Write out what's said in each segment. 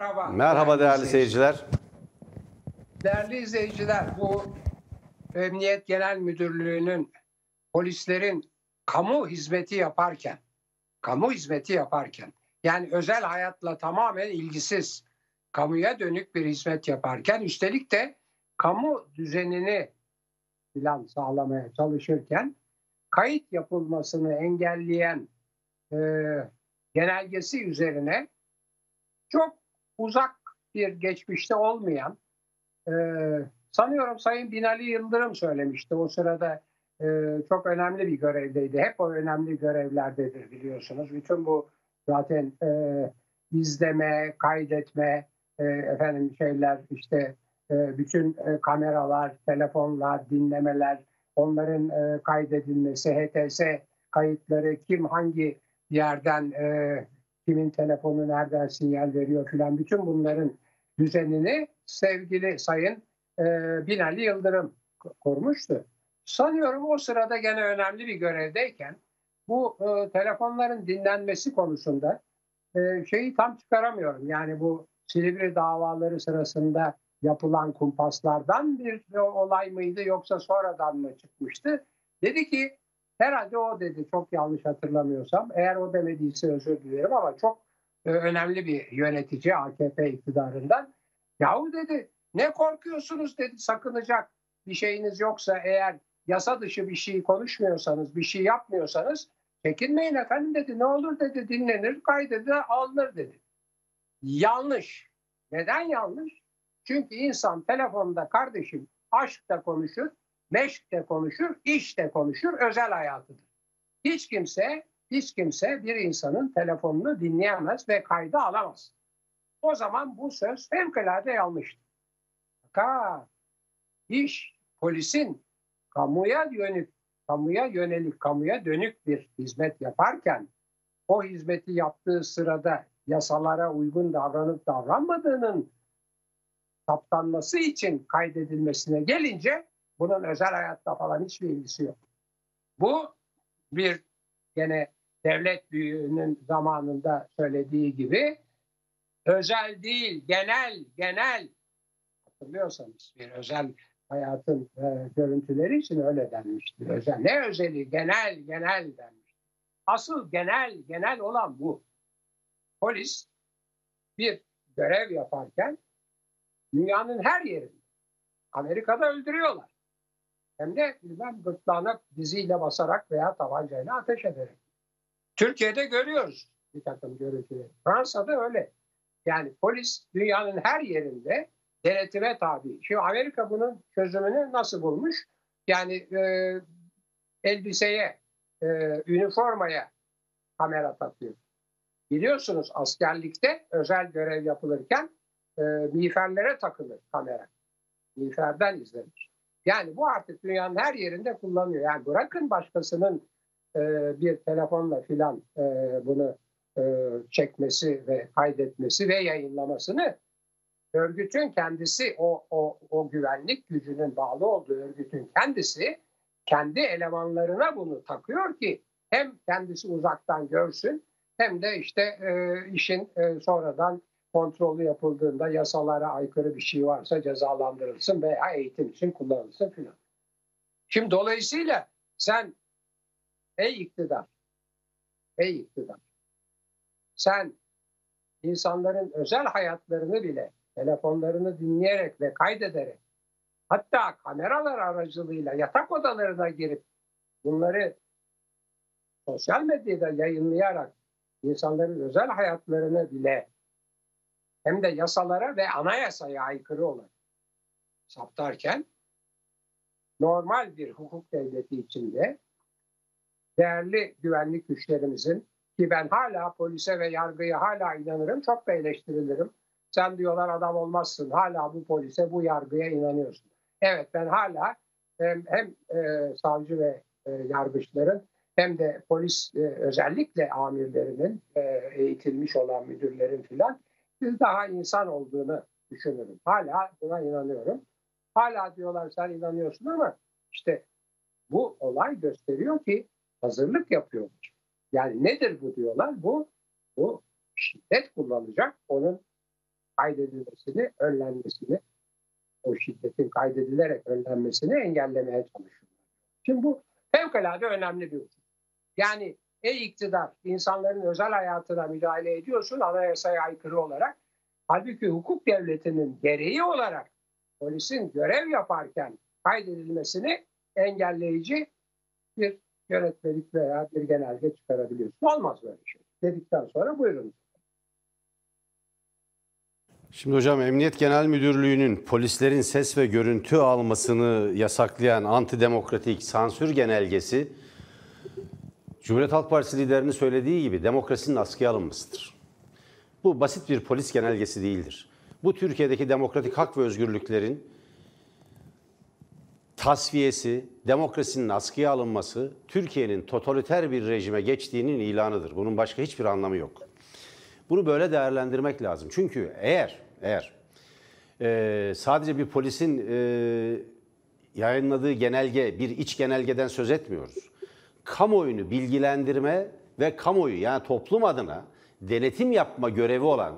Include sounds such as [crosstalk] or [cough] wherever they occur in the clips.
Merhaba. Merhaba değerli seyirciler. Değerli izleyiciler, bu Emniyet Genel Müdürlüğü'nün polislerin kamu hizmeti yaparken, kamu hizmeti yaparken, yani özel hayatla tamamen ilgisiz, kamuya dönük bir hizmet yaparken, üstelik de kamu düzenini filan sağlamaya çalışırken, kayıt yapılmasını engelleyen e, genelgesi üzerine çok uzak bir geçmişte olmayan e, sanıyorum Sayın Binali Yıldırım söylemişti. O sırada e, çok önemli bir görevdeydi. Hep o önemli görevlerdedir biliyorsunuz. Bütün bu zaten e, izleme, kaydetme, e, efendim şeyler işte e, bütün e, kameralar, telefonlar, dinlemeler, onların e, kaydedilmesi, HTS kayıtları, kim hangi yerden e, kimin telefonu nereden sinyal veriyor filan bütün bunların düzenini sevgili Sayın e, Binali Yıldırım kurmuştu. Sanıyorum o sırada gene önemli bir görevdeyken bu e, telefonların dinlenmesi konusunda e, şeyi tam çıkaramıyorum. Yani bu Silivri davaları sırasında yapılan kumpaslardan bir olay mıydı yoksa sonradan mı çıkmıştı? Dedi ki Herhalde o dedi çok yanlış hatırlamıyorsam. Eğer o demediyse özür dilerim ama çok e, önemli bir yönetici AKP iktidarından. Yahu dedi ne korkuyorsunuz dedi sakınacak bir şeyiniz yoksa eğer yasa dışı bir şey konuşmuyorsanız bir şey yapmıyorsanız çekinmeyin efendim dedi ne olur dedi dinlenir kaydedilir alınır dedi. Yanlış. Neden yanlış? Çünkü insan telefonda kardeşim aşkta konuşur, meşk de konuşur, iş de konuşur, özel hayatıdır. Hiç kimse, hiç kimse bir insanın telefonunu dinleyemez ve kayda alamaz. O zaman bu söz fevkalade yanlıştır. Fakat iş polisin kamuya yönelik, kamuya yönelik, kamuya dönük bir hizmet yaparken o hizmeti yaptığı sırada yasalara uygun davranıp davranmadığının saptanması için kaydedilmesine gelince bunun özel hayatta falan hiçbir ilgisi yok. Bu bir gene devlet büyüğünün zamanında söylediği gibi özel değil, genel, genel hatırlıyorsanız bir özel hayatın e, görüntüleri için öyle denmişti. Özel. Ne özeli? Genel, genel denmiş. Asıl genel, genel olan bu. Polis bir görev yaparken dünyanın her yerinde Amerika'da öldürüyorlar. Hem de bilmem gırtlağına diziyle basarak veya tabancayla ateş ederek. Türkiye'de görüyoruz bir takım görüntüleri. Fransa'da öyle. Yani polis dünyanın her yerinde denetime tabi. Şimdi Amerika bunun çözümünü nasıl bulmuş? Yani e, elbiseye, e, üniformaya kamera takıyor. Biliyorsunuz askerlikte özel görev yapılırken e, miğferlere takılır kamera. Miğferden izlenir. Yani bu artık dünyanın her yerinde kullanılıyor. Yani bırakın başkasının e, bir telefonla filan e, bunu e, çekmesi ve kaydetmesi ve yayınlamasını örgütün kendisi o, o, o güvenlik gücünün bağlı olduğu örgütün kendisi kendi elemanlarına bunu takıyor ki hem kendisi uzaktan görsün hem de işte e, işin e, sonradan kontrolü yapıldığında yasalara aykırı bir şey varsa cezalandırılsın veya eğitim için kullanılsın filan. Şimdi dolayısıyla sen ey iktidar, ey iktidar, sen insanların özel hayatlarını bile telefonlarını dinleyerek ve kaydederek hatta kameralar aracılığıyla yatak odalarına girip bunları sosyal medyada yayınlayarak insanların özel hayatlarını bile hem de yasalara ve anayasaya aykırı olarak saptarken normal bir hukuk devleti içinde değerli güvenlik güçlerimizin ki ben hala polise ve yargıya hala inanırım, çok da eleştirilirim. Sen diyorlar adam olmazsın, hala bu polise, bu yargıya inanıyorsun. Evet ben hala hem, hem e, savcı ve e, yargıçların hem de polis e, özellikle amirlerinin e, eğitilmiş olan müdürlerin filan daha insan olduğunu düşünürüm. Hala buna inanıyorum. Hala diyorlar sen inanıyorsun ama işte bu olay gösteriyor ki hazırlık yapıyorlar. Yani nedir bu diyorlar? Bu bu şiddet kullanacak, onun kaydedilmesini, önlenmesini, o şiddetin kaydedilerek önlenmesini engellemeye çalışıyorlar. Şimdi bu fevkalade önemli bir husus. Yani ey iktidar insanların özel hayatına müdahale ediyorsun anayasaya aykırı olarak. Halbuki hukuk devletinin gereği olarak polisin görev yaparken kaydedilmesini engelleyici bir yönetmelik veya bir genelge çıkarabiliyorsun. Olmaz böyle şey. Dedikten sonra buyurun. Şimdi hocam Emniyet Genel Müdürlüğü'nün polislerin ses ve görüntü almasını yasaklayan antidemokratik sansür genelgesi Cumhuriyet Halk Partisi liderinin söylediği gibi demokrasinin askıya alınmasıdır. Bu basit bir polis genelgesi değildir. Bu Türkiye'deki demokratik hak ve özgürlüklerin tasfiyesi, demokrasinin askıya alınması, Türkiye'nin totaliter bir rejime geçtiğinin ilanıdır. Bunun başka hiçbir anlamı yok. Bunu böyle değerlendirmek lazım. Çünkü eğer eğer e, sadece bir polisin e, yayınladığı genelge bir iç genelgeden söz etmiyoruz. Kamuoyunu bilgilendirme ve kamuoyu yani toplum adına denetim yapma görevi olan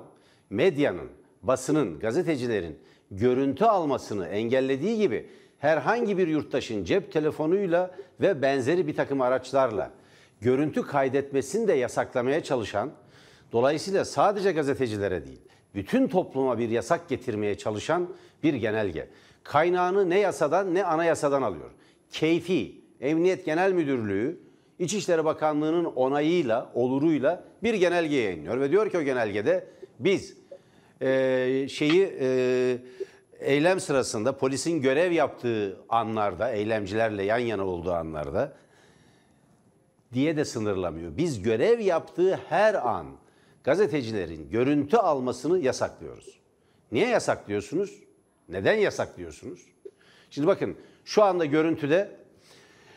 medyanın, basının, gazetecilerin görüntü almasını engellediği gibi herhangi bir yurttaşın cep telefonuyla ve benzeri bir takım araçlarla görüntü kaydetmesini de yasaklamaya çalışan Dolayısıyla sadece gazetecilere değil, bütün topluma bir yasak getirmeye çalışan bir genelge. Kaynağını ne yasadan ne anayasadan alıyor. Keyfi, Emniyet Genel Müdürlüğü, İçişleri Bakanlığı'nın onayıyla, oluruyla bir genelge yayınlıyor. Ve diyor ki o genelgede biz e, şeyi e, eylem sırasında polisin görev yaptığı anlarda, eylemcilerle yan yana olduğu anlarda diye de sınırlamıyor. Biz görev yaptığı her an gazetecilerin görüntü almasını yasaklıyoruz. Niye yasaklıyorsunuz? Neden yasaklıyorsunuz? Şimdi bakın şu anda görüntüde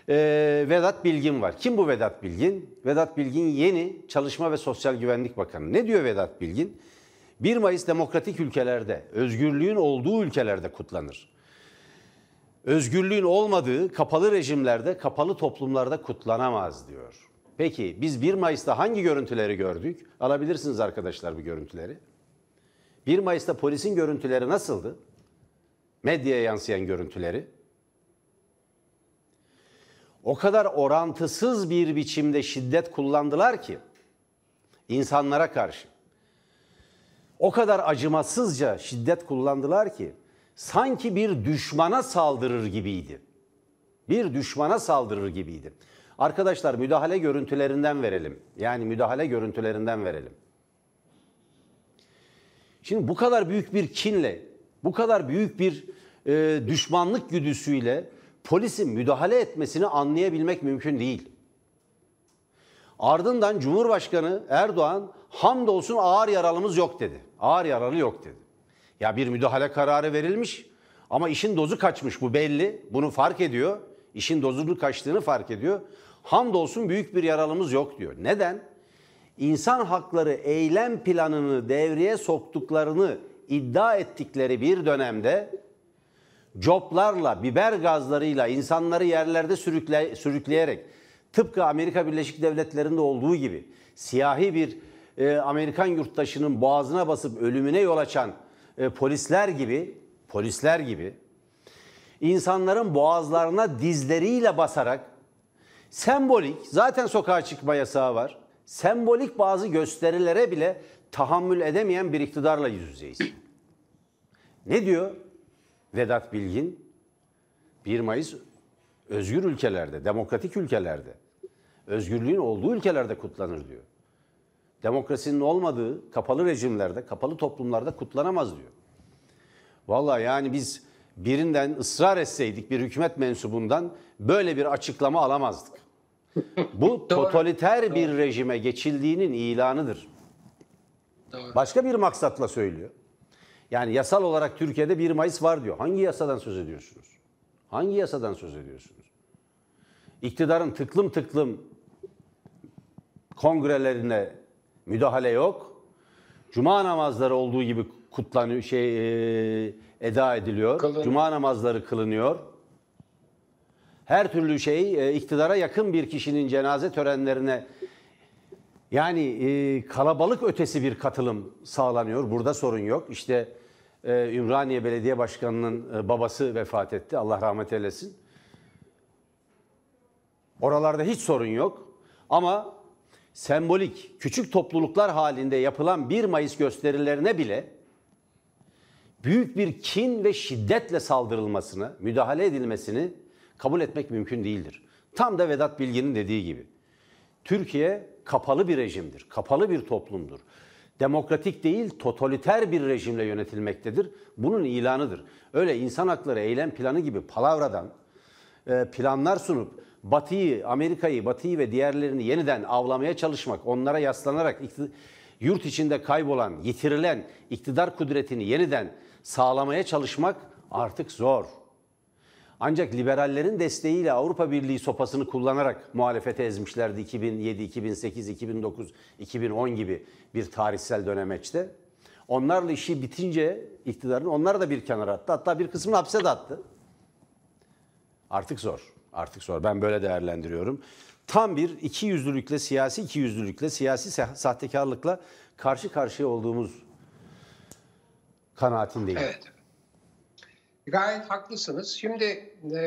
e, Vedat Bilgin var. Kim bu Vedat Bilgin? Vedat Bilgin yeni Çalışma ve Sosyal Güvenlik Bakanı. Ne diyor Vedat Bilgin? 1 Mayıs demokratik ülkelerde, özgürlüğün olduğu ülkelerde kutlanır. Özgürlüğün olmadığı kapalı rejimlerde, kapalı toplumlarda kutlanamaz diyor. Peki biz 1 Mayıs'ta hangi görüntüleri gördük? Alabilirsiniz arkadaşlar bu görüntüleri. 1 Mayıs'ta polisin görüntüleri nasıldı? Medyaya yansıyan görüntüleri. O kadar orantısız bir biçimde şiddet kullandılar ki insanlara karşı. O kadar acımasızca şiddet kullandılar ki sanki bir düşmana saldırır gibiydi. Bir düşmana saldırır gibiydi. Arkadaşlar müdahale görüntülerinden verelim. Yani müdahale görüntülerinden verelim. Şimdi bu kadar büyük bir kinle, bu kadar büyük bir e, düşmanlık güdüsüyle polisin müdahale etmesini anlayabilmek mümkün değil. Ardından Cumhurbaşkanı Erdoğan hamdolsun ağır yaralımız yok dedi. Ağır yaralı yok dedi. Ya bir müdahale kararı verilmiş ama işin dozu kaçmış bu belli. Bunu fark ediyor. İşin dozunu kaçtığını fark ediyor. Hamdolsun büyük bir yaralımız yok diyor. Neden? İnsan hakları eylem planını devreye soktuklarını iddia ettikleri bir dönemde coplarla, biber gazlarıyla insanları yerlerde sürükle, sürükleyerek tıpkı Amerika Birleşik Devletleri'nde olduğu gibi siyahi bir e, Amerikan yurttaşının boğazına basıp ölümüne yol açan e, polisler gibi polisler gibi insanların boğazlarına dizleriyle basarak sembolik zaten sokağa çıkma yasağı var. Sembolik bazı gösterilere bile tahammül edemeyen bir iktidarla yüz yüzeyiz. Ne diyor Vedat Bilgin? 1 Mayıs özgür ülkelerde, demokratik ülkelerde, özgürlüğün olduğu ülkelerde kutlanır diyor. Demokrasinin olmadığı kapalı rejimlerde, kapalı toplumlarda kutlanamaz diyor. Vallahi yani biz birinden ısrar etseydik bir hükümet mensubundan böyle bir açıklama alamazdık. Bu [laughs] totaliter bir rejime geçildiğinin ilanıdır. Doğru. Başka bir maksatla söylüyor. Yani yasal olarak Türkiye'de 1 Mayıs var diyor. Hangi yasadan söz ediyorsunuz? Hangi yasadan söz ediyorsunuz? İktidarın tıklım tıklım kongrelerine müdahale yok. Cuma namazları olduğu gibi kutlanıyor, şey e, eda ediliyor. Kılınıyor. Cuma namazları kılınıyor. Her türlü şey e, iktidara yakın bir kişinin cenaze törenlerine Yani e, kalabalık ötesi bir katılım sağlanıyor. Burada sorun yok. İşte e, Ümraniye Belediye Başkanı'nın e, babası vefat etti. Allah rahmet eylesin. Oralarda hiç sorun yok. Ama sembolik küçük topluluklar halinde yapılan 1 Mayıs gösterilerine bile büyük bir kin ve şiddetle saldırılmasını, müdahale edilmesini kabul etmek mümkün değildir. Tam da Vedat Bilgin'in dediği gibi. Türkiye kapalı bir rejimdir, kapalı bir toplumdur. Demokratik değil, totaliter bir rejimle yönetilmektedir. Bunun ilanıdır. Öyle insan hakları eylem planı gibi palavradan e, planlar sunup Batı'yı, Amerika'yı, Batı'yı ve diğerlerini yeniden avlamaya çalışmak, onlara yaslanarak yurt içinde kaybolan, yitirilen iktidar kudretini yeniden sağlamaya çalışmak artık zor. Ancak liberallerin desteğiyle Avrupa Birliği sopasını kullanarak muhalefete ezmişlerdi 2007, 2008, 2009, 2010 gibi bir tarihsel dönemeçte. Onlarla işi bitince iktidarın onlar da bir kenara attı. Hatta bir kısmını hapse de attı. Artık zor. Artık zor. Ben böyle değerlendiriyorum. Tam bir iki yüzlülükle, siyasi iki yüzlülükle, siyasi sahtekarlıkla karşı karşıya olduğumuz kanaatindeyim. Evet. Gayet haklısınız. Şimdi e,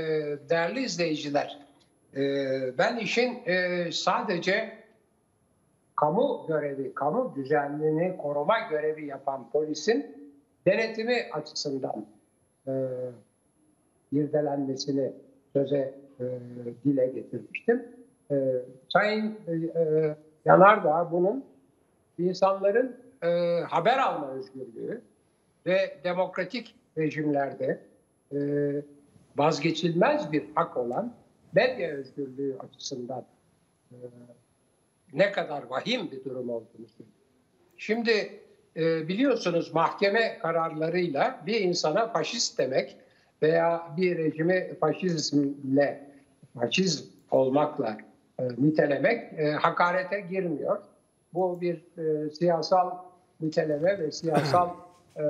değerli izleyiciler, e, ben işin e, sadece kamu görevi, kamu düzenliğini koruma görevi yapan polisin denetimi açısından e, irdelenmesini söze e, dile getirmiştim. E, Sayın e, e, Yanardağ bunun insanların e, haber alma özgürlüğü ve demokratik rejimlerde e, vazgeçilmez bir hak olan medya özgürlüğü açısından e, ne kadar vahim bir durum olduğunu söylüyor. Şimdi e, biliyorsunuz mahkeme kararlarıyla bir insana faşist demek veya bir rejimi faşizmle, faşizm olmakla e, nitelemek e, hakarete girmiyor. Bu bir e, siyasal niteleme ve siyasal [clears throat] e,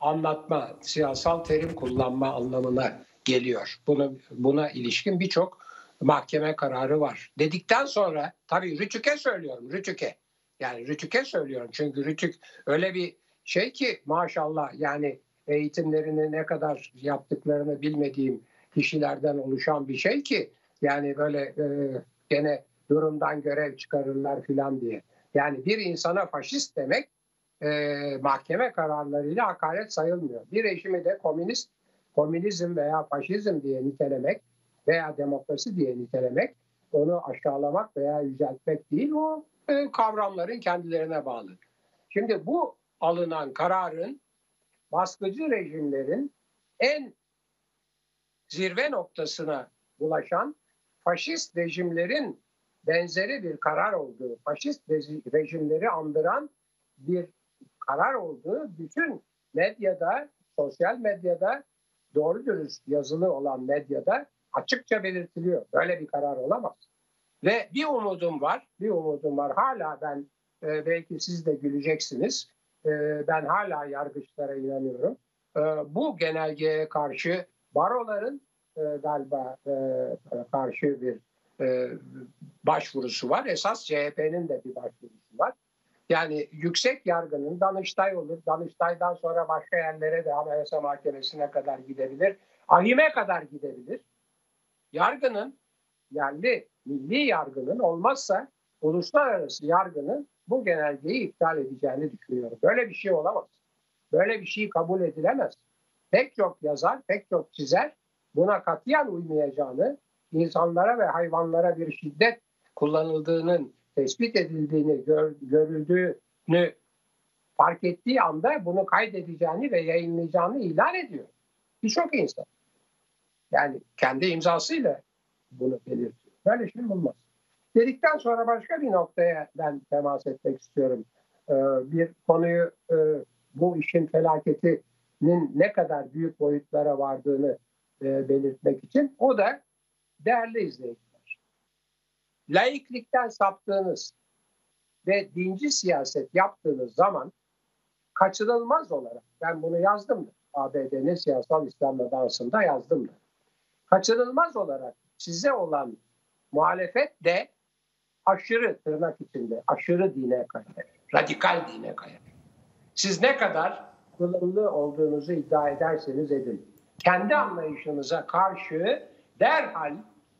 anlatma, siyasal terim kullanma anlamına geliyor. Bunu, buna ilişkin birçok mahkeme kararı var. Dedikten sonra tabii Rütük'e söylüyorum, Rütük'e. Yani Rütük'e söylüyorum çünkü Rütük öyle bir şey ki maşallah yani eğitimlerini ne kadar yaptıklarını bilmediğim kişilerden oluşan bir şey ki yani böyle e, gene durumdan görev çıkarırlar filan diye. Yani bir insana faşist demek e, mahkeme kararlarıyla hakaret sayılmıyor. Bir rejimi de komünist, komünizm veya faşizm diye nitelemek veya demokrasi diye nitelemek onu aşağılamak veya yüceltmek değil o e, kavramların kendilerine bağlı. Şimdi bu alınan kararın baskıcı rejimlerin en zirve noktasına ulaşan faşist rejimlerin benzeri bir karar olduğu, faşist rejimleri andıran bir karar olduğu bütün medyada, sosyal medyada, doğru dürüst yazılı olan medyada açıkça belirtiliyor. Böyle bir karar olamaz. Ve bir umudum var, bir umudum var. Hala ben e, belki siz de güleceksiniz. E, ben hala yargıçlara inanıyorum. E, bu genelgeye karşı baroların e, galiba e, karşı bir e, başvurusu var. Esas CHP'nin de bir başvurusu var. Yani yüksek yargının Danıştay olur. Danıştay'dan sonra başka yerlere de Anayasa Mahkemesi'ne kadar gidebilir. Ahime kadar gidebilir. Yargının yerli milli yargının olmazsa uluslararası yargının bu genelgeyi iptal edeceğini düşünüyorum. Böyle bir şey olamaz. Böyle bir şey kabul edilemez. Pek çok yazar, pek çok çizer buna katiyen uymayacağını, insanlara ve hayvanlara bir şiddet kullanıldığının tespit edildiğini, gör, görüldüğünü fark ettiği anda bunu kaydedeceğini ve yayınlayacağını ilan ediyor. Birçok insan. Yani kendi imzasıyla bunu belirtiyor. Böyle şey olmaz. Dedikten sonra başka bir noktaya ben temas etmek istiyorum. Ee, bir konuyu e, bu işin felaketinin ne kadar büyük boyutlara vardığını e, belirtmek için. O da değerli izleyiciler. Laiklikten saptığınız ve dinci siyaset yaptığınız zaman kaçınılmaz olarak ben bunu yazdım da ABD'nin siyasal İslam'la dansında yazdım da kaçınılmaz olarak size olan muhalefet de aşırı tırnak içinde aşırı dine kayar. Radikal dine kayar. Siz ne kadar ılımlı olduğunuzu iddia ederseniz edin. Kendi anlayışınıza karşı derhal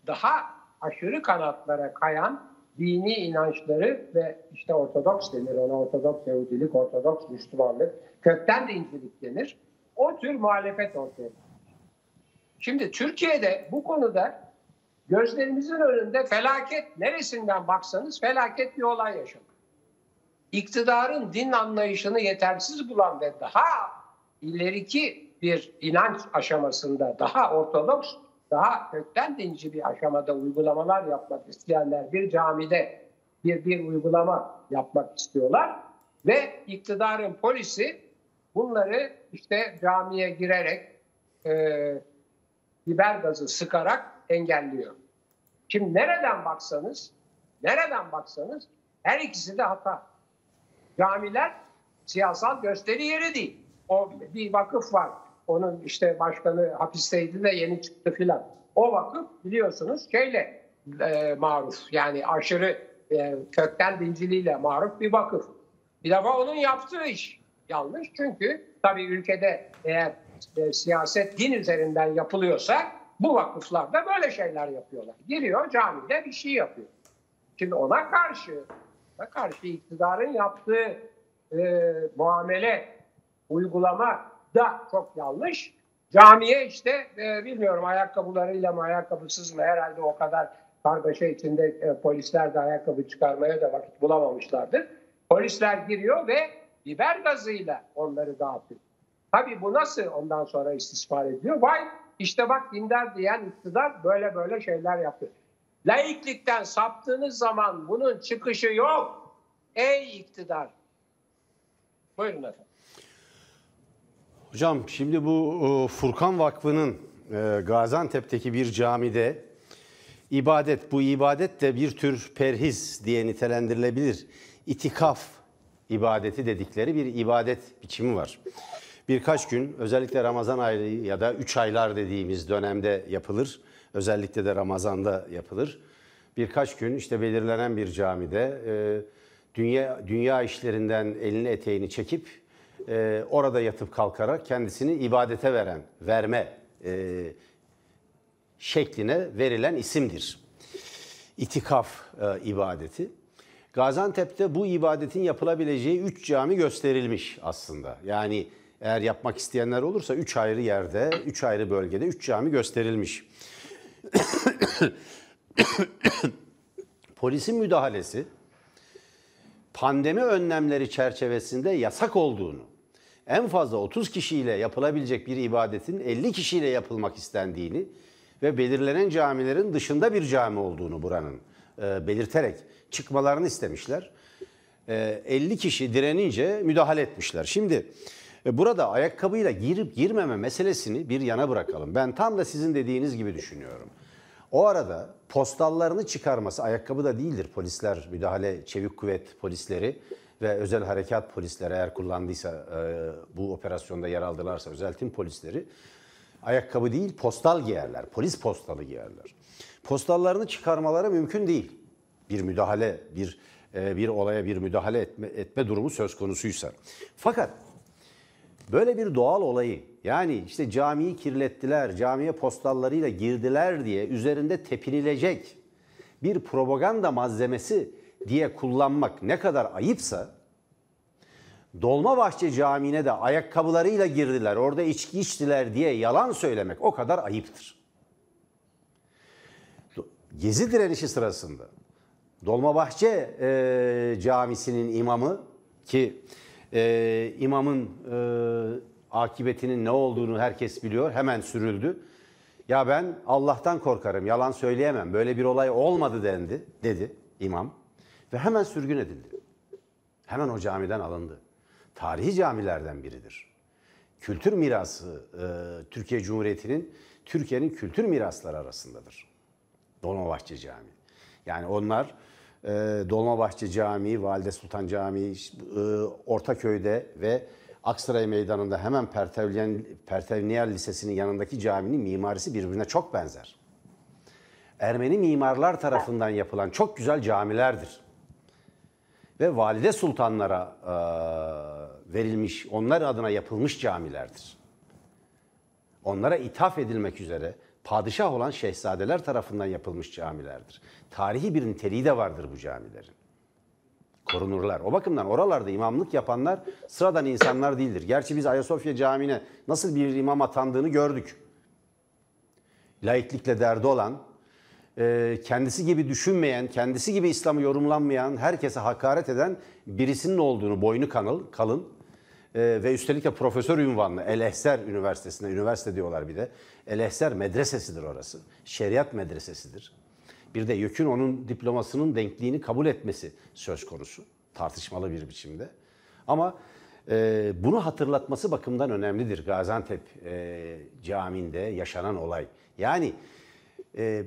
daha aşırı kanatlara kayan dini inançları ve işte Ortodoks denir ona Ortodoks Yahudilik, Ortodoks Müslümanlık, kökten dincilik denir. O tür muhalefet ortaya. Şimdi Türkiye'de bu konuda gözlerimizin önünde felaket neresinden baksanız felaket bir olay yaşanıyor. İktidarın din anlayışını yetersiz bulan ve daha ileriki bir inanç aşamasında daha ortodoks, daha kökten dinci bir aşamada uygulamalar yapmak isteyenler bir camide bir, bir uygulama yapmak istiyorlar ve iktidarın polisi bunları işte camiye girerek e, biber gazı sıkarak engelliyor. Şimdi nereden baksanız, nereden baksanız her ikisi de hata. Camiler siyasal gösteri yeri değil. O bir vakıf var. Onun işte başkanı hapisteydi de yeni çıktı filan. O vakıf biliyorsunuz şeyle e, maruf yani aşırı e, kökten dinciliğiyle maruf bir vakıf. Bir defa onun yaptığı iş yanlış çünkü tabii ülkede eğer e, siyaset din üzerinden yapılıyorsa bu vakıflar da böyle şeyler yapıyorlar. Giriyor camide bir şey yapıyor. Şimdi ona karşı ona karşı iktidarın yaptığı e, muamele, uygulama da çok yanlış. Camiye işte e, bilmiyorum ayakkabılarıyla mı ayakkabısız mı herhalde o kadar kargaşa içinde e, polisler de ayakkabı çıkarmaya da vakit bulamamışlardır. Polisler giriyor ve biber gazıyla onları dağıtıyor. Tabii bu nasıl ondan sonra istismar ediyor? Vay işte bak dindar diyen iktidar böyle böyle şeyler yapıyor. Laiklikten saptığınız zaman bunun çıkışı yok. Ey iktidar. Buyurun efendim. Hocam şimdi bu e, Furkan Vakfı'nın e, Gaziantep'teki bir camide ibadet, bu ibadet de bir tür perhiz diye nitelendirilebilir. İtikaf ibadeti dedikleri bir ibadet biçimi var. Birkaç gün özellikle Ramazan ayı ya da 3 aylar dediğimiz dönemde yapılır. Özellikle de Ramazan'da yapılır. Birkaç gün işte belirlenen bir camide e, dünya dünya işlerinden elini eteğini çekip e, orada yatıp kalkarak kendisini ibadete veren, verme e, şekline verilen isimdir. İtikaf e, ibadeti. Gaziantep'te bu ibadetin yapılabileceği üç cami gösterilmiş aslında. Yani eğer yapmak isteyenler olursa üç ayrı yerde, üç ayrı bölgede üç cami gösterilmiş. [coughs] Polisin müdahalesi pandemi önlemleri çerçevesinde yasak olduğunu, en fazla 30 kişiyle yapılabilecek bir ibadetin 50 kişiyle yapılmak istendiğini ve belirlenen camilerin dışında bir cami olduğunu buranın e, belirterek çıkmalarını istemişler. E, 50 kişi direnince müdahale etmişler. Şimdi e, burada ayakkabıyla girip girmeme meselesini bir yana bırakalım. Ben tam da sizin dediğiniz gibi düşünüyorum. O arada postallarını çıkarması ayakkabı da değildir. Polisler, müdahale, çevik kuvvet polisleri ve özel harekat polisleri eğer kullandıysa e, bu operasyonda yer aldılarsa özel tim polisleri ayakkabı değil postal giyerler. Polis postalı giyerler. Postallarını çıkarmaları mümkün değil. Bir müdahale, bir e, bir olaya bir müdahale etme, etme durumu söz konusuysa. Fakat böyle bir doğal olayı yani işte camiyi kirlettiler, camiye postallarıyla girdiler diye üzerinde tepinilecek bir propaganda malzemesi diye kullanmak ne kadar ayıpsa Dolmabahçe Camii'ne de ayakkabılarıyla girdiler, orada içki içtiler diye yalan söylemek o kadar ayıptır. Gezi direnişi sırasında Dolmabahçe e, Camisi'nin imamı ki e, imamın e, akıbetinin ne olduğunu herkes biliyor. Hemen sürüldü. Ya ben Allah'tan korkarım, yalan söyleyemem. Böyle bir olay olmadı dendi, dedi imam. Ve hemen sürgün edildi. Hemen o camiden alındı. Tarihi camilerden biridir. Kültür mirası e, Türkiye Cumhuriyeti'nin Türkiye'nin kültür mirasları arasındadır. Dolmabahçe Camii. Yani onlar e, Dolmabahçe Camii, Valide Sultan Camii, e, Ortaköy'de ve Aksaray Meydanı'nda hemen Pertevniyel, Lisesi'nin yanındaki caminin mimarisi birbirine çok benzer. Ermeni mimarlar tarafından yapılan çok güzel camilerdir. Ve valide sultanlara e, verilmiş, onlar adına yapılmış camilerdir. Onlara ithaf edilmek üzere padişah olan şehzadeler tarafından yapılmış camilerdir. Tarihi bir niteliği de vardır bu camilerin. Korunurlar. O bakımdan oralarda imamlık yapanlar sıradan insanlar değildir. Gerçi biz Ayasofya Camii'ne nasıl bir imam atandığını gördük. Laiklikle derdi olan, kendisi gibi düşünmeyen, kendisi gibi İslam'ı yorumlanmayan, herkese hakaret eden birisinin olduğunu boynu kanıl, kalın e, ve üstelik de profesör ünvanlı El Ehser Üniversitesi'nde, üniversite diyorlar bir de. El Ehser medresesidir orası. Şeriat medresesidir. Bir de YÖK'ün onun diplomasının denkliğini kabul etmesi söz konusu. Tartışmalı bir biçimde. Ama e, bunu hatırlatması bakımdan önemlidir Gaziantep e, Camii'nde yaşanan olay. Yani e,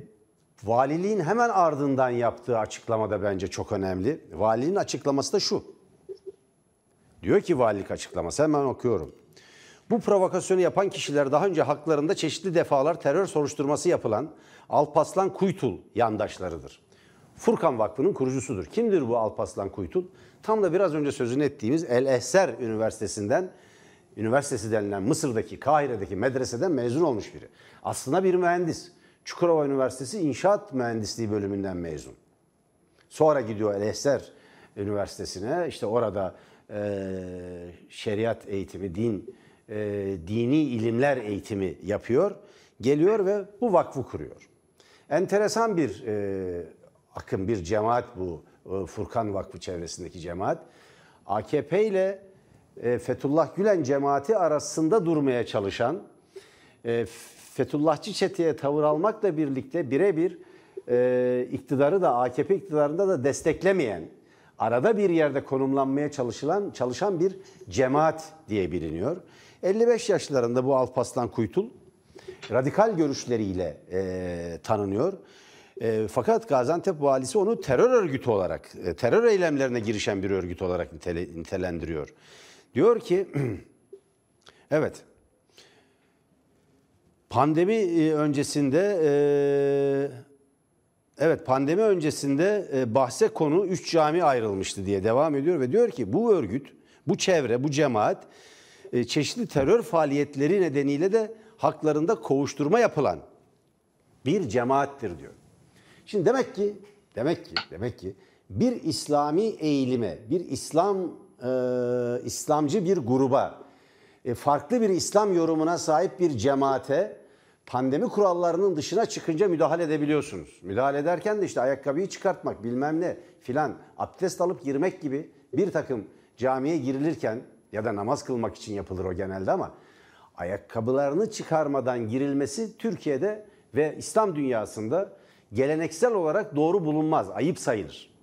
valiliğin hemen ardından yaptığı açıklamada bence çok önemli. Valiliğin açıklaması da şu. Diyor ki valilik açıklaması hemen okuyorum. Bu provokasyonu yapan kişiler daha önce haklarında çeşitli defalar terör soruşturması yapılan Alpaslan Kuytul yandaşlarıdır. Furkan Vakfı'nın kurucusudur. Kimdir bu Alpaslan Kuytul? Tam da biraz önce sözünü ettiğimiz El Ehser Üniversitesi'nden, üniversitesi denilen Mısır'daki, Kahire'deki medreseden mezun olmuş biri. Aslında bir mühendis. Çukurova Üniversitesi İnşaat Mühendisliği bölümünden mezun. Sonra gidiyor El Ehser Üniversitesi'ne. İşte orada e, şeriat eğitimi, din, e, dini ilimler eğitimi yapıyor. Geliyor ve bu vakfı kuruyor. Enteresan bir e, akım, bir cemaat bu e, Furkan Vakfı çevresindeki cemaat. AKP ile e, Fethullah Gülen cemaati arasında durmaya çalışan, e, Fethullahçı çeteye tavır almakla birlikte birebir e, iktidarı da AKP iktidarında da desteklemeyen, arada bir yerde konumlanmaya çalışılan çalışan bir cemaat diye biliniyor. 55 yaşlarında bu Alpaslan Kuytul radikal görüşleriyle e, tanınıyor. E, fakat Gaziantep valisi onu terör örgütü olarak, e, terör eylemlerine girişen bir örgüt olarak nitele, nitelendiriyor. Diyor ki, [clears throat] evet, pandemi e, öncesinde, e, evet pandemi öncesinde e, bahse konu üç cami ayrılmıştı diye devam ediyor ve diyor ki bu örgüt, bu çevre, bu cemaat çeşitli terör faaliyetleri nedeniyle de haklarında kovuşturma yapılan bir cemaattir diyor. Şimdi demek ki demek ki demek ki bir İslami eğilime, bir İslam e, İslamcı bir gruba, farklı bir İslam yorumuna sahip bir cemaate pandemi kurallarının dışına çıkınca müdahale edebiliyorsunuz. Müdahale ederken de işte ayakkabıyı çıkartmak, bilmem ne filan, abdest alıp girmek gibi bir takım camiye girilirken ya da namaz kılmak için yapılır o genelde ama ayakkabılarını çıkarmadan girilmesi Türkiye'de ve İslam dünyasında geleneksel olarak doğru bulunmaz, ayıp sayılır.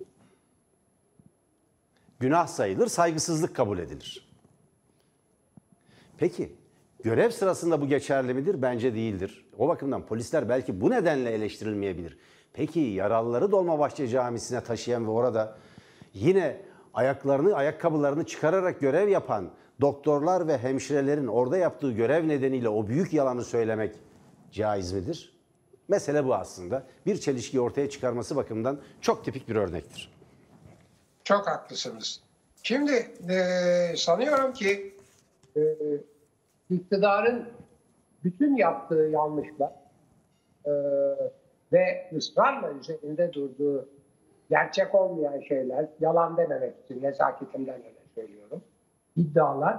Günah sayılır, saygısızlık kabul edilir. Peki görev sırasında bu geçerli midir? Bence değildir. O bakımdan polisler belki bu nedenle eleştirilmeyebilir. Peki yaralıları Dolmabahçe Camisi'ne taşıyan ve orada yine ayaklarını, ayakkabılarını çıkararak görev yapan doktorlar ve hemşirelerin orada yaptığı görev nedeniyle o büyük yalanı söylemek caiz midir? Mesele bu aslında. Bir çelişki ortaya çıkarması bakımından çok tipik bir örnektir. Çok haklısınız. Şimdi e, sanıyorum ki e, iktidarın bütün yaptığı yanlışlar e, ve ısrarla üzerinde durduğu gerçek olmayan şeyler, yalan dememek için nezaketimden öyle söylüyorum, iddialar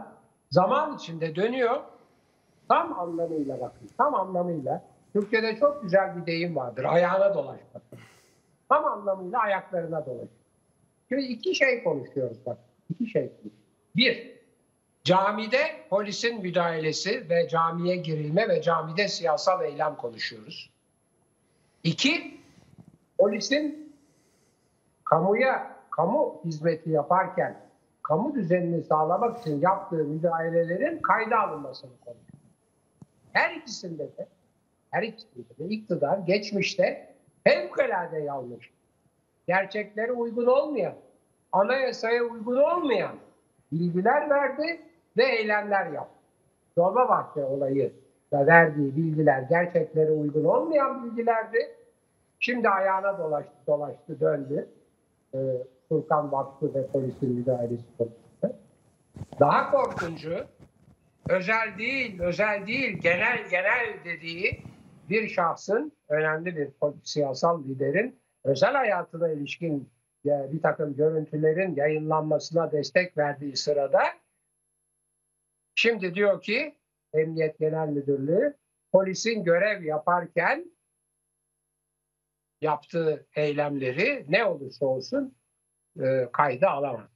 zaman içinde dönüyor. Tam anlamıyla bakın, tam anlamıyla. Türkiye'de çok güzel bir deyim vardır, ayağına dolaşmak. Tam anlamıyla ayaklarına dolaşıyor. Şimdi iki şey konuşuyoruz bak. İki şey. Bir, camide polisin müdahalesi ve camiye girilme ve camide siyasal eylem konuşuyoruz. İki, polisin kamuya kamu hizmeti yaparken kamu düzenini sağlamak için yaptığı müdahalelerin kayda alınmasını konuşuyoruz. Her ikisinde de her ikisinde de iktidar geçmişte fevkalade yanlış gerçeklere uygun olmayan, anayasaya uygun olmayan bilgiler verdi ve eylemler yaptı. Dolmabahçe olayı da verdiği bilgiler gerçeklere uygun olmayan bilgilerdi. Şimdi ayağına dolaştı, dolaştı döndü. Ee, Furkan Vakfı ve polisin müdahalesi konusunda. Daha korkuncu özel değil, özel değil, genel genel dediği bir şahsın, önemli bir siyasal liderin özel hayatına ilişkin bir takım görüntülerin yayınlanmasına destek verdiği sırada şimdi diyor ki Emniyet Genel Müdürlüğü polisin görev yaparken yaptığı eylemleri ne olursa olsun e, kayda alamaz.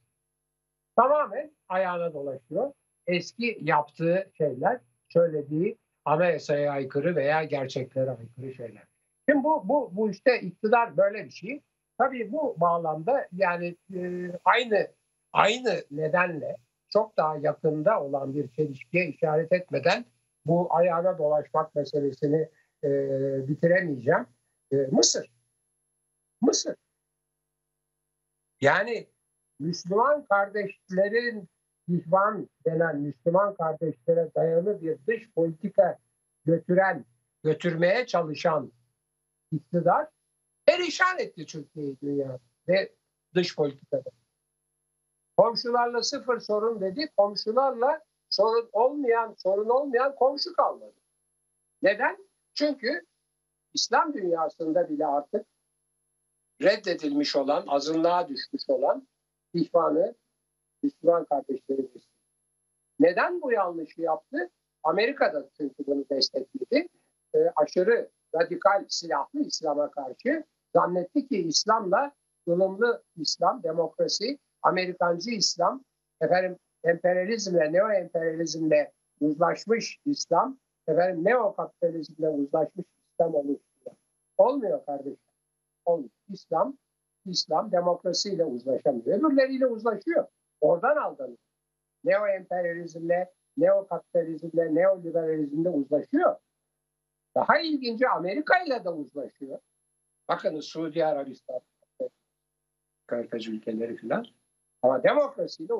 Tamamen ayağına dolaşıyor. Eski yaptığı şeyler, söylediği anayasaya aykırı veya gerçeklere aykırı şeyler. Şimdi bu, bu, bu işte iktidar böyle bir şey. Tabii bu bağlamda yani e, aynı aynı nedenle çok daha yakında olan bir çelişkiye işaret etmeden bu ayağına dolaşmak meselesini e, bitiremeyeceğim. E, Mısır. Mısır. Yani Müslüman kardeşlerin ihvan denen Müslüman kardeşlere dayalı bir dış politika götüren, götürmeye çalışan iktidar perişan etti Türkiye'yi dünya ve dış politikada. Komşularla sıfır sorun dedi. Komşularla sorun olmayan, sorun olmayan komşu kalmadı. Neden? Çünkü İslam dünyasında bile artık reddedilmiş olan, azınlığa düşmüş olan ihvanı Müslüman kardeşlerimiz. Neden bu yanlışı yaptı? Amerika'da çünkü bunu destekledi. E, aşırı radikal silahlı İslam'a karşı zannetti ki İslam'la ılımlı İslam, demokrasi, Amerikancı İslam, efendim emperyalizmle, neo emperyalizmle uzlaşmış İslam, efendim neo kapitalizmle uzlaşmış İslam oluşturuyor. Olmuyor kardeşim. Olmuyor. İslam, İslam demokrasiyle uzlaşamıyor. Öbürleriyle uzlaşıyor. Oradan aldanıyor. Neo emperyalizmle, neo kapitalizmle, neoliberalizmle uzlaşıyor. Daha ilginci Amerika ile de uzlaşıyor. Bakın Suudi Arabistan, Kartacı ülkeleri filan. Ama demokrasiyle.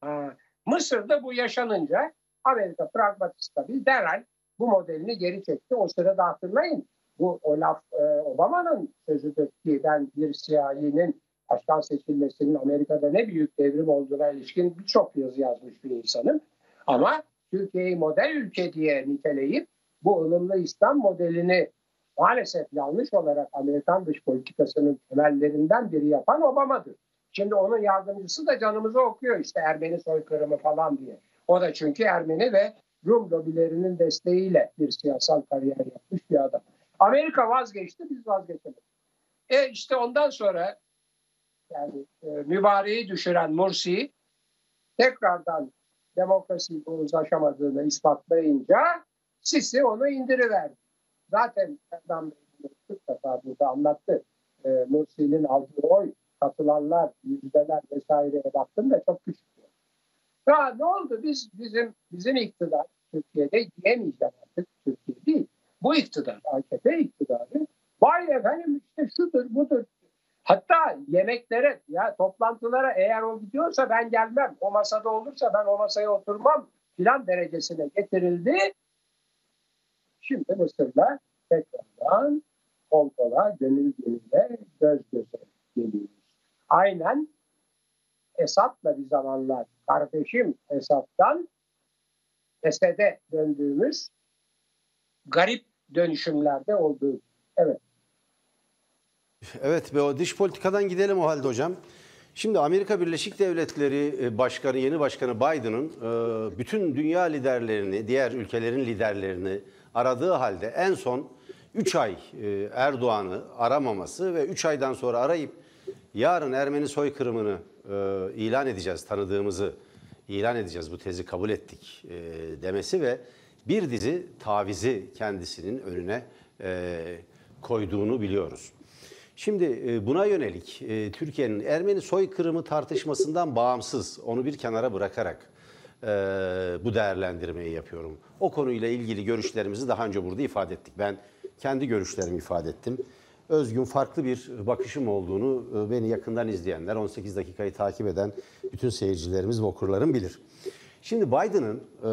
Ha, Mısır'da bu yaşanınca Amerika pragmatik stabil derhal bu modelini geri çekti. O sırada hatırlayın bu o laf e, Obama'nın sözüdür ki ben bir siyahinin başkan seçilmesinin Amerika'da ne büyük devrim olduğuna ilişkin birçok yazı yazmış bir insanım. Ama Türkiye'yi model ülke diye niteleyip bu ılımlı İslam modelini maalesef yanlış olarak Amerikan dış politikasının temellerinden biri yapan Obama'dır. Şimdi onun yardımcısı da canımızı okuyor işte Ermeni soykırımı falan diye. O da çünkü Ermeni ve Rum lobilerinin desteğiyle bir siyasal kariyer yapmış bir adam. Amerika vazgeçti, biz vazgeçemedik. E işte ondan sonra yani e, mübareği düşüren Mursi tekrardan demokrasiyle uzlaşamadığını ispatlayınca Sisi onu indiriverdi. Zaten Erdem Bey 40 defa burada anlattı. E, Mursi'nin aldığı oy, katılanlar, yüzdeler vesaireye baktım da çok küçük. Ya ne oldu? Biz bizim bizim iktidar Türkiye'de diyemeyeceğim artık Türkiye değil. Bu iktidar, AKP iktidarı. Vay efendim işte şudur budur. Hatta yemeklere ya toplantılara eğer o gidiyorsa ben gelmem. O masada olursa ben o masaya oturmam filan derecesine getirildi. Şimdi Mısır'la tekrardan kol kola, gönül gönüle, göz göze geliyoruz. Aynen Esad'la bir zamanlar kardeşim Esad'dan Esed'e döndüğümüz garip dönüşümlerde olduğu. Evet. Evet ve o dış politikadan gidelim o halde hocam. Şimdi Amerika Birleşik Devletleri e, Başkanı, yeni Başkanı Biden'ın e, bütün dünya liderlerini, diğer ülkelerin liderlerini aradığı halde en son 3 ay e, Erdoğan'ı aramaması ve 3 aydan sonra arayıp yarın Ermeni soykırımını ilan edeceğiz, tanıdığımızı ilan edeceğiz, bu tezi kabul ettik demesi ve bir dizi tavizi kendisinin önüne koyduğunu biliyoruz. Şimdi e, buna yönelik e, Türkiye'nin Ermeni soykırımı tartışmasından bağımsız, onu bir kenara bırakarak e, bu değerlendirmeyi yapıyorum. O konuyla ilgili görüşlerimizi daha önce burada ifade ettik. Ben kendi görüşlerimi ifade ettim. Özgün farklı bir bakışım olduğunu beni yakından izleyenler, 18 dakikayı takip eden bütün seyircilerimiz ve okurlarım bilir. Şimdi Biden'ın e,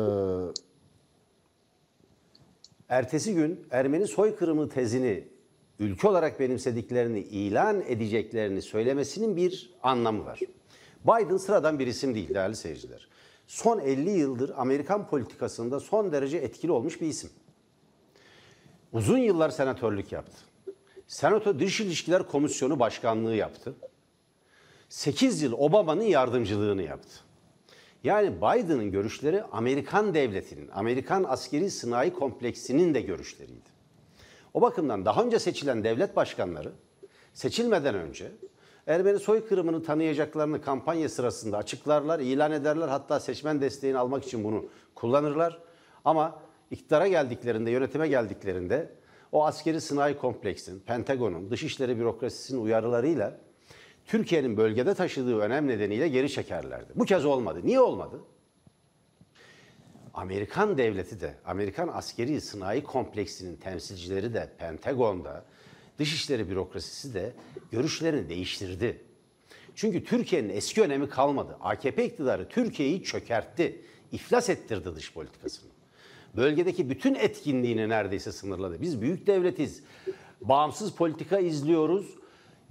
ertesi gün Ermeni soykırımı tezini ülke olarak benimsediklerini ilan edeceklerini söylemesinin bir anlamı var. Biden sıradan bir isim değil değerli seyirciler. Son 50 yıldır Amerikan politikasında son derece etkili olmuş bir isim. Uzun yıllar senatörlük yaptı. Senato Dış İlişkiler Komisyonu Başkanlığı yaptı. 8 yıl Obama'nın yardımcılığını yaptı. Yani Biden'ın görüşleri Amerikan devletinin, Amerikan askeri sınai kompleksinin de görüşleriydi. O bakımdan daha önce seçilen devlet başkanları seçilmeden önce Ermeni soykırımını tanıyacaklarını kampanya sırasında açıklarlar, ilan ederler. Hatta seçmen desteğini almak için bunu kullanırlar. Ama iktidara geldiklerinde, yönetime geldiklerinde o askeri sınai kompleksin, Pentagon'un, dışişleri bürokrasisinin uyarılarıyla Türkiye'nin bölgede taşıdığı önem nedeniyle geri çekerlerdi. Bu kez olmadı. Niye olmadı? Amerikan devleti de, Amerikan askeri sınai kompleksinin temsilcileri de Pentagon'da, Dışişleri bürokrasisi de görüşlerini değiştirdi. Çünkü Türkiye'nin eski önemi kalmadı. AKP iktidarı Türkiye'yi çökertti, iflas ettirdi dış politikasını. Bölgedeki bütün etkinliğini neredeyse sınırladı. Biz büyük devletiz, bağımsız politika izliyoruz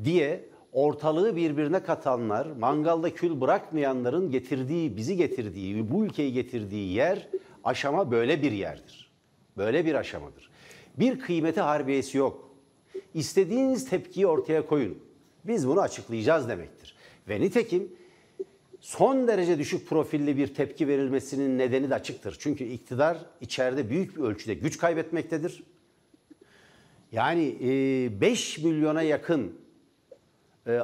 diye ortalığı birbirine katanlar, mangalda kül bırakmayanların getirdiği, bizi getirdiği, bu ülkeyi getirdiği yer aşama böyle bir yerdir. Böyle bir aşamadır. Bir kıymeti harbiyesi yok. İstediğiniz tepkiyi ortaya koyun. Biz bunu açıklayacağız demektir. Ve nitekim son derece düşük profilli bir tepki verilmesinin nedeni de açıktır. Çünkü iktidar içeride büyük bir ölçüde güç kaybetmektedir. Yani 5 milyona yakın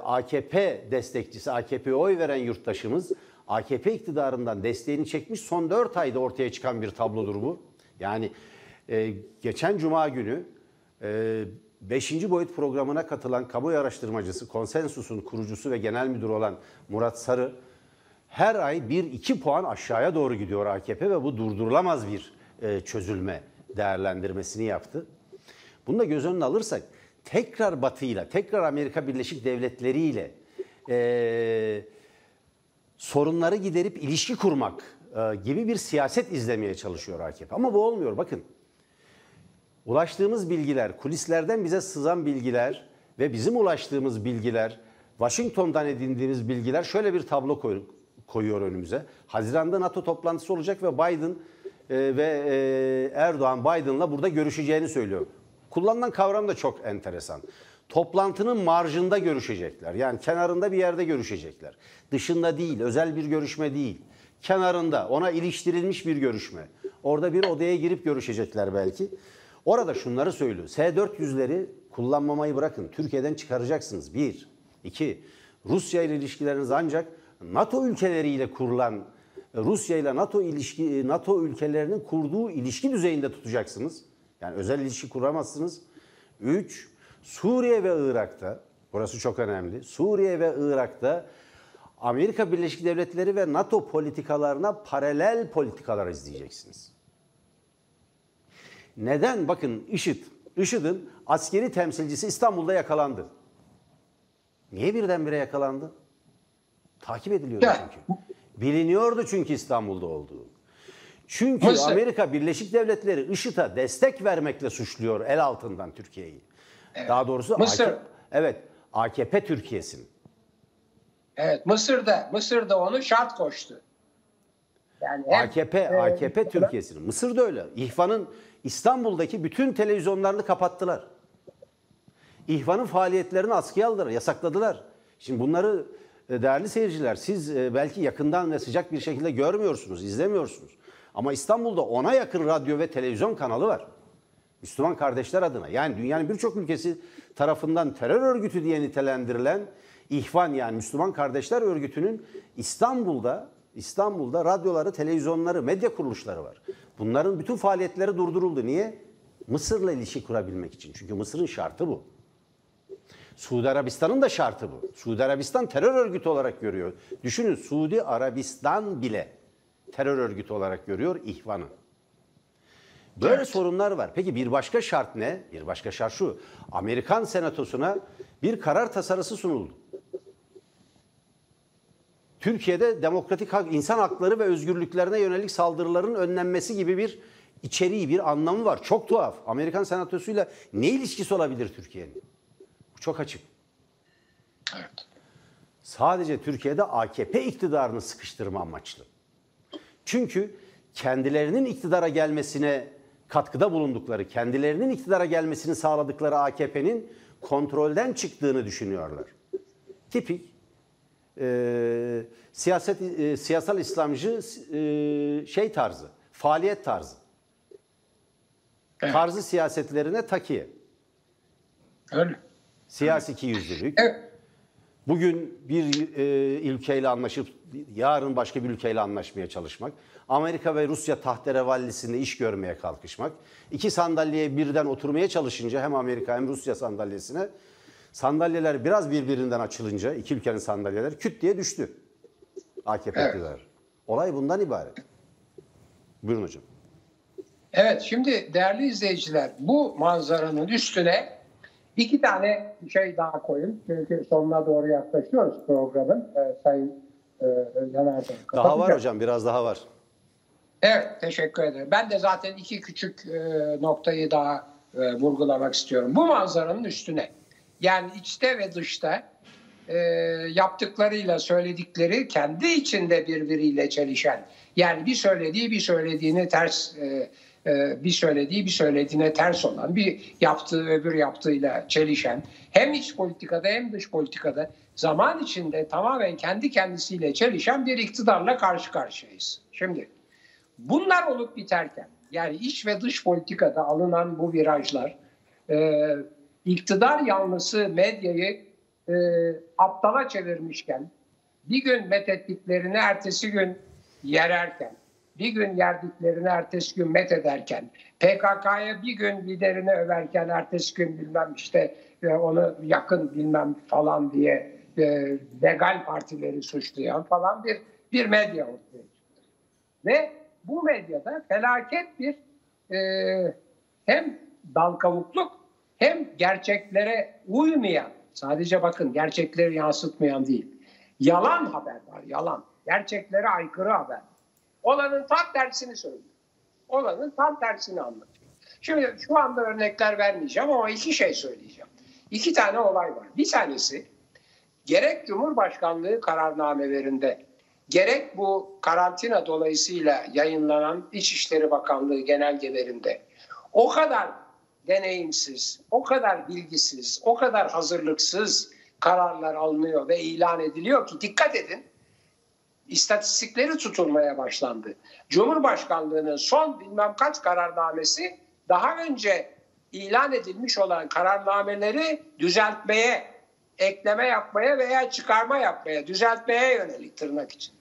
AKP destekçisi, AKP'ye oy veren yurttaşımız AKP iktidarından desteğini çekmiş son 4 ayda ortaya çıkan bir tablodur bu. Yani geçen cuma günü 5. boyut programına katılan kamuoyu araştırmacısı, konsensusun kurucusu ve genel müdürü olan Murat Sarı her ay 1-2 puan aşağıya doğru gidiyor AKP ve bu durdurulamaz bir çözülme değerlendirmesini yaptı. Bunu da göz önüne alırsak tekrar Batı ile, tekrar Amerika Birleşik Devletleri ile e, sorunları giderip ilişki kurmak e, gibi bir siyaset izlemeye çalışıyor AKP. Ama bu olmuyor bakın. Ulaştığımız bilgiler, kulislerden bize sızan bilgiler ve bizim ulaştığımız bilgiler, Washington'dan edindiğimiz bilgiler şöyle bir tablo koy, koyuyor önümüze. Haziranda NATO toplantısı olacak ve Biden e, ve e, Erdoğan Biden'la burada görüşeceğini söylüyor. Kullanılan kavram da çok enteresan. Toplantının marjında görüşecekler. Yani kenarında bir yerde görüşecekler. Dışında değil, özel bir görüşme değil. Kenarında, ona iliştirilmiş bir görüşme. Orada bir odaya girip görüşecekler belki. Orada şunları söylüyor. S-400'leri kullanmamayı bırakın. Türkiye'den çıkaracaksınız. Bir. iki. Rusya ile ilişkileriniz ancak NATO ülkeleriyle kurulan Rusya ile NATO ilişki NATO ülkelerinin kurduğu ilişki düzeyinde tutacaksınız. Yani özel ilişki kuramazsınız. Üç, Suriye ve Irak'ta, burası çok önemli, Suriye ve Irak'ta Amerika Birleşik Devletleri ve NATO politikalarına paralel politikalar izleyeceksiniz. Neden? Bakın IŞİD, IŞİD'in askeri temsilcisi İstanbul'da yakalandı. Niye birdenbire yakalandı? Takip ediliyordu çünkü. Biliniyordu çünkü İstanbul'da olduğu. Çünkü Mısır. Amerika Birleşik Devletleri IŞİD'e destek vermekle suçluyor el altından Türkiye'yi. Evet. Daha doğrusu Mısır. AKP, evet AKP Türkiye'sini. Evet Mısır'da Mısır'da onu şart koştu. Yani hem, AKP e, AKP Türkiye'sini. Mısır'da öyle. İhvan'ın İstanbul'daki bütün televizyonlarını kapattılar. İhvan'ın faaliyetlerini askıya aldılar, yasakladılar. Şimdi bunları değerli seyirciler siz e, belki yakından ve sıcak bir şekilde görmüyorsunuz, izlemiyorsunuz. Ama İstanbul'da ona yakın radyo ve televizyon kanalı var. Müslüman kardeşler adına. Yani dünyanın birçok ülkesi tarafından terör örgütü diye nitelendirilen İhvan yani Müslüman Kardeşler Örgütü'nün İstanbul'da İstanbul'da radyoları, televizyonları, medya kuruluşları var. Bunların bütün faaliyetleri durduruldu. Niye? Mısır'la ilişki kurabilmek için. Çünkü Mısır'ın şartı bu. Suudi Arabistan'ın da şartı bu. Suudi Arabistan terör örgütü olarak görüyor. Düşünün Suudi Arabistan bile terör örgütü olarak görüyor İhvan'ı. Böyle evet. sorunlar var. Peki bir başka şart ne? Bir başka şart şu. Amerikan Senatosu'na bir karar tasarısı sunuldu. Türkiye'de demokratik hak, insan hakları ve özgürlüklerine yönelik saldırıların önlenmesi gibi bir içeriği, bir anlamı var. Çok tuhaf. Amerikan senatosuyla ne ilişkisi olabilir Türkiye'nin? Çok açık. Evet. Sadece Türkiye'de AKP iktidarını sıkıştırma amaçlı. Çünkü kendilerinin iktidara gelmesine katkıda bulundukları, kendilerinin iktidara gelmesini sağladıkları AKP'nin kontrolden çıktığını düşünüyorlar. Tipik e, siyaset e, siyasal İslamcı e, şey tarzı, faaliyet tarzı. Evet. Tarzı siyasetlerine takiye. Öyle. Siyasi ikiyüzlülük. Evet. Bugün bir e, ülkeyle anlaşıp yarın başka bir ülkeyle anlaşmaya çalışmak. Amerika ve Rusya tahterevallisinde iş görmeye kalkışmak. İki sandalyeye birden oturmaya çalışınca hem Amerika hem Rusya sandalyesine sandalyeler biraz birbirinden açılınca iki ülkenin sandalyeleri küt diye düştü. AKP Evet. iktidarı. Olay bundan ibaret. Buyurun hocam. Evet şimdi değerli izleyiciler bu manzaranın üstüne iki tane şey daha koyun. Çünkü sonuna doğru yaklaşıyoruz programın. Ee, Sayın e, Yanardağ. Daha var hocam biraz daha var. Evet teşekkür ederim. Ben de zaten iki küçük e, noktayı daha e, vurgulamak istiyorum. Bu manzaranın üstüne yani içte ve dışta e, yaptıklarıyla söyledikleri kendi içinde birbiriyle çelişen yani bir söylediği bir söylediğini ters e, e, bir söylediği bir söylediğine ters olan bir yaptığı öbür yaptığıyla çelişen hem iç politikada hem dış politikada zaman içinde tamamen kendi kendisiyle çelişen bir iktidarla karşı karşıyayız. Şimdi Bunlar olup biterken yani iç ve dış politikada alınan bu virajlar e, iktidar yanlısı medyayı e, aptala çevirmişken bir gün methettiklerini ertesi gün yererken bir gün yerdiklerini ertesi gün met ederken PKK'ya bir gün liderini överken ertesi gün bilmem işte e, onu yakın bilmem falan diye e, legal partileri suçlayan falan bir bir medya ortaya çıktı. Ve bu medyada felaket bir e, hem dal kavukluk hem gerçeklere uymayan, sadece bakın gerçekleri yansıtmayan değil, yalan haber var, yalan. Gerçeklere aykırı haber. Olanın tam tersini söylüyor. Olanın tam tersini anlatıyor. Şimdi şu anda örnekler vermeyeceğim ama iki şey söyleyeceğim. İki tane olay var. Bir tanesi gerek Cumhurbaşkanlığı kararnamelerinde gerek bu karantina dolayısıyla yayınlanan İçişleri Bakanlığı genelgelerinde o kadar deneyimsiz, o kadar bilgisiz, o kadar hazırlıksız kararlar alınıyor ve ilan ediliyor ki dikkat edin istatistikleri tutulmaya başlandı. Cumhurbaşkanlığının son bilmem kaç kararnamesi daha önce ilan edilmiş olan kararnameleri düzeltmeye, ekleme yapmaya veya çıkarma yapmaya, düzeltmeye yönelik tırnak için.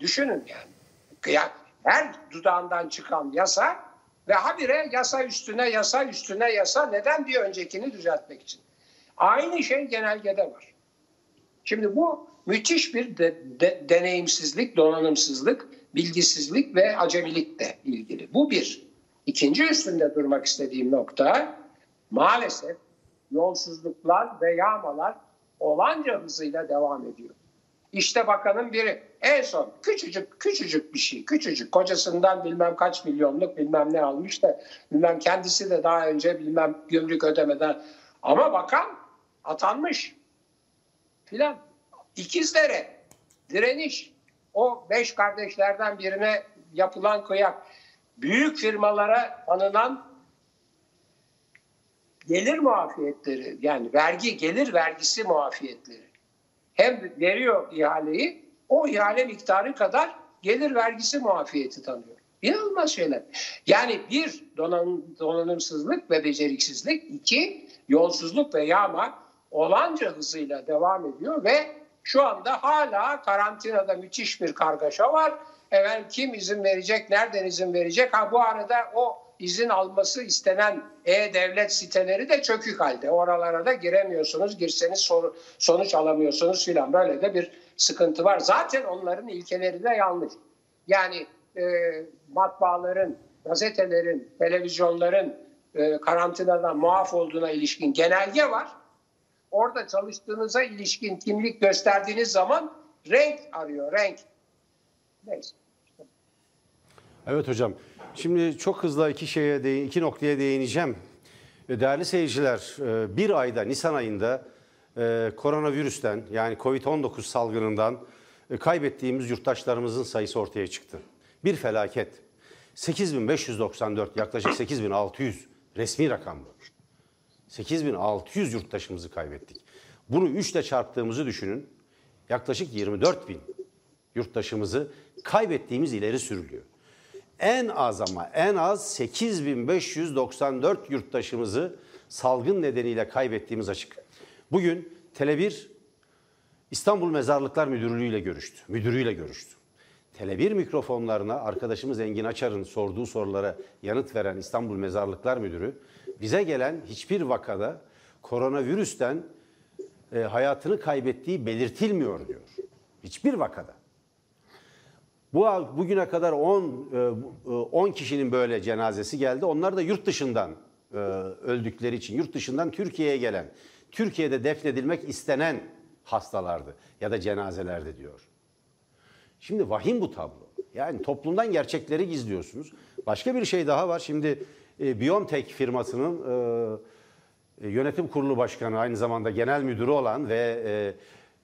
Düşünün yani. Ya her dudağından çıkan yasa ve habire yasa üstüne yasa üstüne yasa neden bir öncekini düzeltmek için. Aynı şey genelgede var. Şimdi bu müthiş bir de, de, deneyimsizlik, donanımsızlık, bilgisizlik ve acemilikle ilgili. Bu bir. İkinci üstünde durmak istediğim nokta maalesef yolsuzluklar ve yağmalar olanca hızıyla devam ediyor. İşte bakanın biri en son küçücük küçücük bir şey küçücük kocasından bilmem kaç milyonluk bilmem ne almış da bilmem kendisi de daha önce bilmem gümrük ödemeden ama bakan atanmış filan ikizlere direniş o beş kardeşlerden birine yapılan kıyak büyük firmalara tanınan gelir muafiyetleri yani vergi gelir vergisi muafiyetleri hem veriyor ihaleyi o ihale miktarı kadar gelir vergisi muafiyeti tanıyor. İnanılmaz şeyler. Yani bir donanım, donanımsızlık ve beceriksizlik, iki yolsuzluk ve yağma olanca hızıyla devam ediyor ve şu anda hala karantinada müthiş bir kargaşa var. Efendim kim izin verecek, nereden izin verecek? Ha bu arada o izin alması istenen e-devlet siteleri de çökük halde. Oralara da giremiyorsunuz. Girseniz soru, sonuç alamıyorsunuz filan. Böyle de bir sıkıntı var. Zaten onların ilkeleri de yanlış. Yani e, matbaaların, gazetelerin, televizyonların e, karantinadan muaf olduğuna ilişkin genelge var. Orada çalıştığınıza ilişkin kimlik gösterdiğiniz zaman renk arıyor, renk. Neyse. Evet hocam. Şimdi çok hızlı iki şeye değin, iki noktaya değineceğim. Değerli seyirciler, e, bir ayda Nisan ayında e, koronavirüsten yani Covid-19 salgınından e, kaybettiğimiz yurttaşlarımızın sayısı ortaya çıktı. Bir felaket. 8594 yaklaşık 8600 resmi rakam bu. 8600 yurttaşımızı kaybettik. Bunu 3 ile çarptığımızı düşünün. Yaklaşık 24 bin yurttaşımızı kaybettiğimiz ileri sürülüyor. En az ama en az 8594 yurttaşımızı salgın nedeniyle kaybettiğimiz açık. Bugün Tele1 İstanbul Mezarlıklar Müdürlüğü ile görüştü. Müdürüyle görüştü. Tele1 mikrofonlarına arkadaşımız Engin Açar'ın sorduğu sorulara yanıt veren İstanbul Mezarlıklar Müdürü bize gelen hiçbir vakada koronavirüsten e, hayatını kaybettiği belirtilmiyor diyor. Hiçbir vakada. Bu bugüne kadar 10 10 kişinin böyle cenazesi geldi. Onlar da yurt dışından e, öldükleri için yurt dışından Türkiye'ye gelen, Türkiye'de defnedilmek istenen hastalardı ya da cenazelerdi diyor. Şimdi vahim bu tablo. Yani toplumdan gerçekleri gizliyorsunuz. Başka bir şey daha var. Şimdi e, BioNTech firmasının e, yönetim kurulu başkanı aynı zamanda genel müdürü olan ve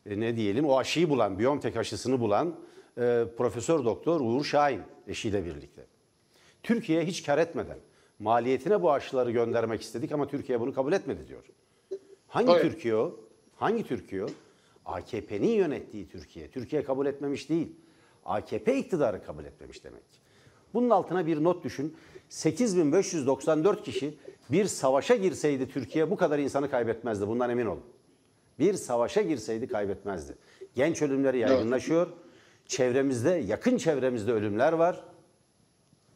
e, ne diyelim o aşıyı bulan, BioNTech aşısını bulan e, Profesör Doktor Uğur Şahin eşiyle birlikte. Türkiye'ye hiç kar etmeden maliyetine bu aşıları göndermek istedik ama Türkiye bunu kabul etmedi diyor. Hangi Evet. Türkiye o? Hangi Türkiye o? AKP'nin yönettiği Türkiye. Türkiye kabul etmemiş değil. AKP iktidarı kabul etmemiş demek. Bunun altına bir not düşün. 8594 kişi bir savaşa girseydi Türkiye bu kadar insanı kaybetmezdi. Bundan emin olun. Bir savaşa girseydi kaybetmezdi. Genç ölümleri yaygınlaşıyor. Çevremizde, yakın çevremizde ölümler var.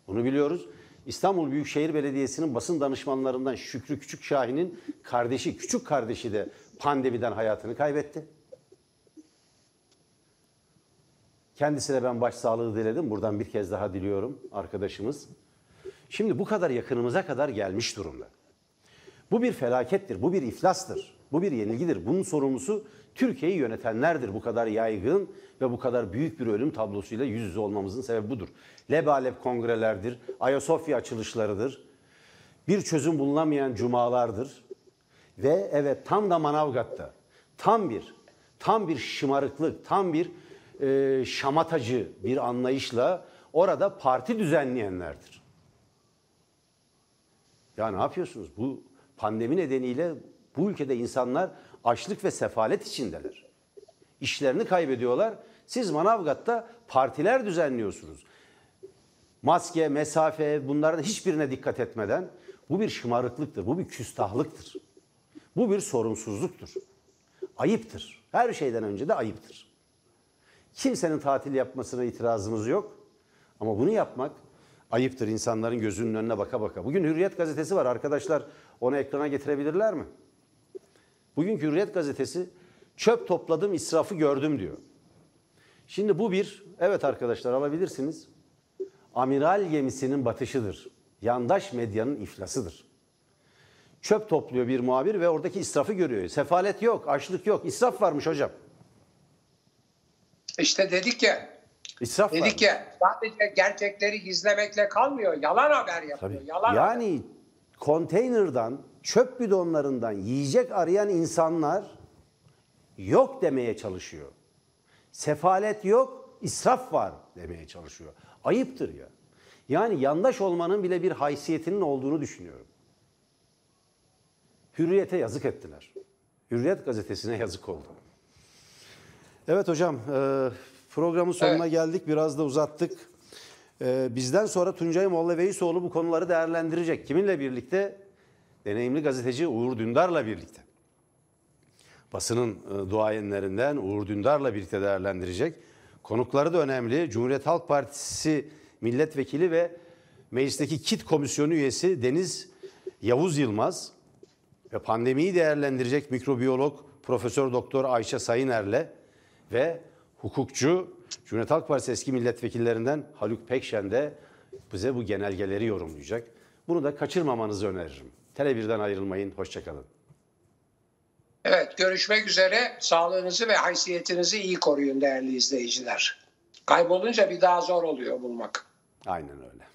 Bunu biliyoruz. İstanbul Büyükşehir Belediyesi'nin basın danışmanlarından Şükrü Küçük Şahin'in kardeşi, küçük kardeşi de pandemiden hayatını kaybetti. Kendisine ben başsağlığı diledim. Buradan bir kez daha diliyorum arkadaşımız. Şimdi bu kadar yakınımıza kadar gelmiş durumda. Bu bir felakettir, bu bir iflastır, bu bir yenilgidir. Bunun sorumlusu Türkiye'yi yönetenlerdir. Bu kadar yaygın ve bu kadar büyük bir ölüm tablosuyla yüz yüze olmamızın sebebi budur. Lebalep kongrelerdir, Ayasofya açılışlarıdır, bir çözüm bulunamayan cumalardır. Ve evet tam da Manavgat'ta tam bir tam bir şımarıklık, tam bir e, şamatacı bir anlayışla orada parti düzenleyenlerdir. Ya ne yapıyorsunuz? Bu pandemi nedeniyle bu ülkede insanlar açlık ve sefalet içindeler. İşlerini kaybediyorlar. Siz Manavgat'ta partiler düzenliyorsunuz. Maske, mesafe bunların hiçbirine dikkat etmeden bu bir şımarıklıktır, bu bir küstahlıktır. Bu bir sorumsuzluktur. Ayıptır. Her şeyden önce de ayıptır. Kimsenin tatil yapmasına itirazımız yok. Ama bunu yapmak ayıptır insanların gözünün önüne baka baka. Bugün Hürriyet gazetesi var arkadaşlar. Onu ekrana getirebilirler mi? Bugünkü Hürriyet gazetesi çöp topladım israfı gördüm diyor. Şimdi bu bir, evet arkadaşlar alabilirsiniz. Amiral gemisinin batışıdır. Yandaş medyanın iflasıdır. Çöp topluyor bir muhabir ve oradaki israfı görüyor. Sefalet yok, açlık yok. İsraf varmış hocam. İşte dedik ya, İsraf varmış. dedik ya sadece gerçekleri gizlemekle kalmıyor. Yalan haber yapıyor. Tabii. Yalan haber. Yani konteynerdan, çöp bidonlarından yiyecek arayan insanlar yok demeye çalışıyor. Sefalet yok, israf var demeye çalışıyor. Ayıptır ya. Yani yandaş olmanın bile bir haysiyetinin olduğunu düşünüyorum. Hürriyete yazık ettiler. Hürriyet gazetesine yazık oldu. Evet hocam, e, programın sonuna Evet. geldik. Biraz da uzattık. E, Bizden sonra Tuncay Molla bu konuları değerlendirecek. Kiminle birlikte? Deneyimli gazeteci Uğur Dündar'la birlikte. Basının e, duayenlerinden Uğur Dündar'la birlikte değerlendirecek. Konukları da önemli. Cumhuriyet Halk Partisi milletvekili ve meclisteki KİT komisyonu üyesi Deniz Yavuz Yılmaz ve pandemiyi değerlendirecek mikrobiyolog Profesör Doktor Ayşe Sayıner'le ve hukukçu Cumhuriyet Halk Partisi eski milletvekillerinden Haluk Pekşen de bize bu genelgeleri yorumlayacak. Bunu da kaçırmamanızı öneririm. Tele1'den ayrılmayın. Hoşçakalın. Evet görüşmek üzere. Sağlığınızı ve haysiyetinizi iyi koruyun değerli izleyiciler. Kaybolunca bir daha zor oluyor bulmak. Aynen öyle.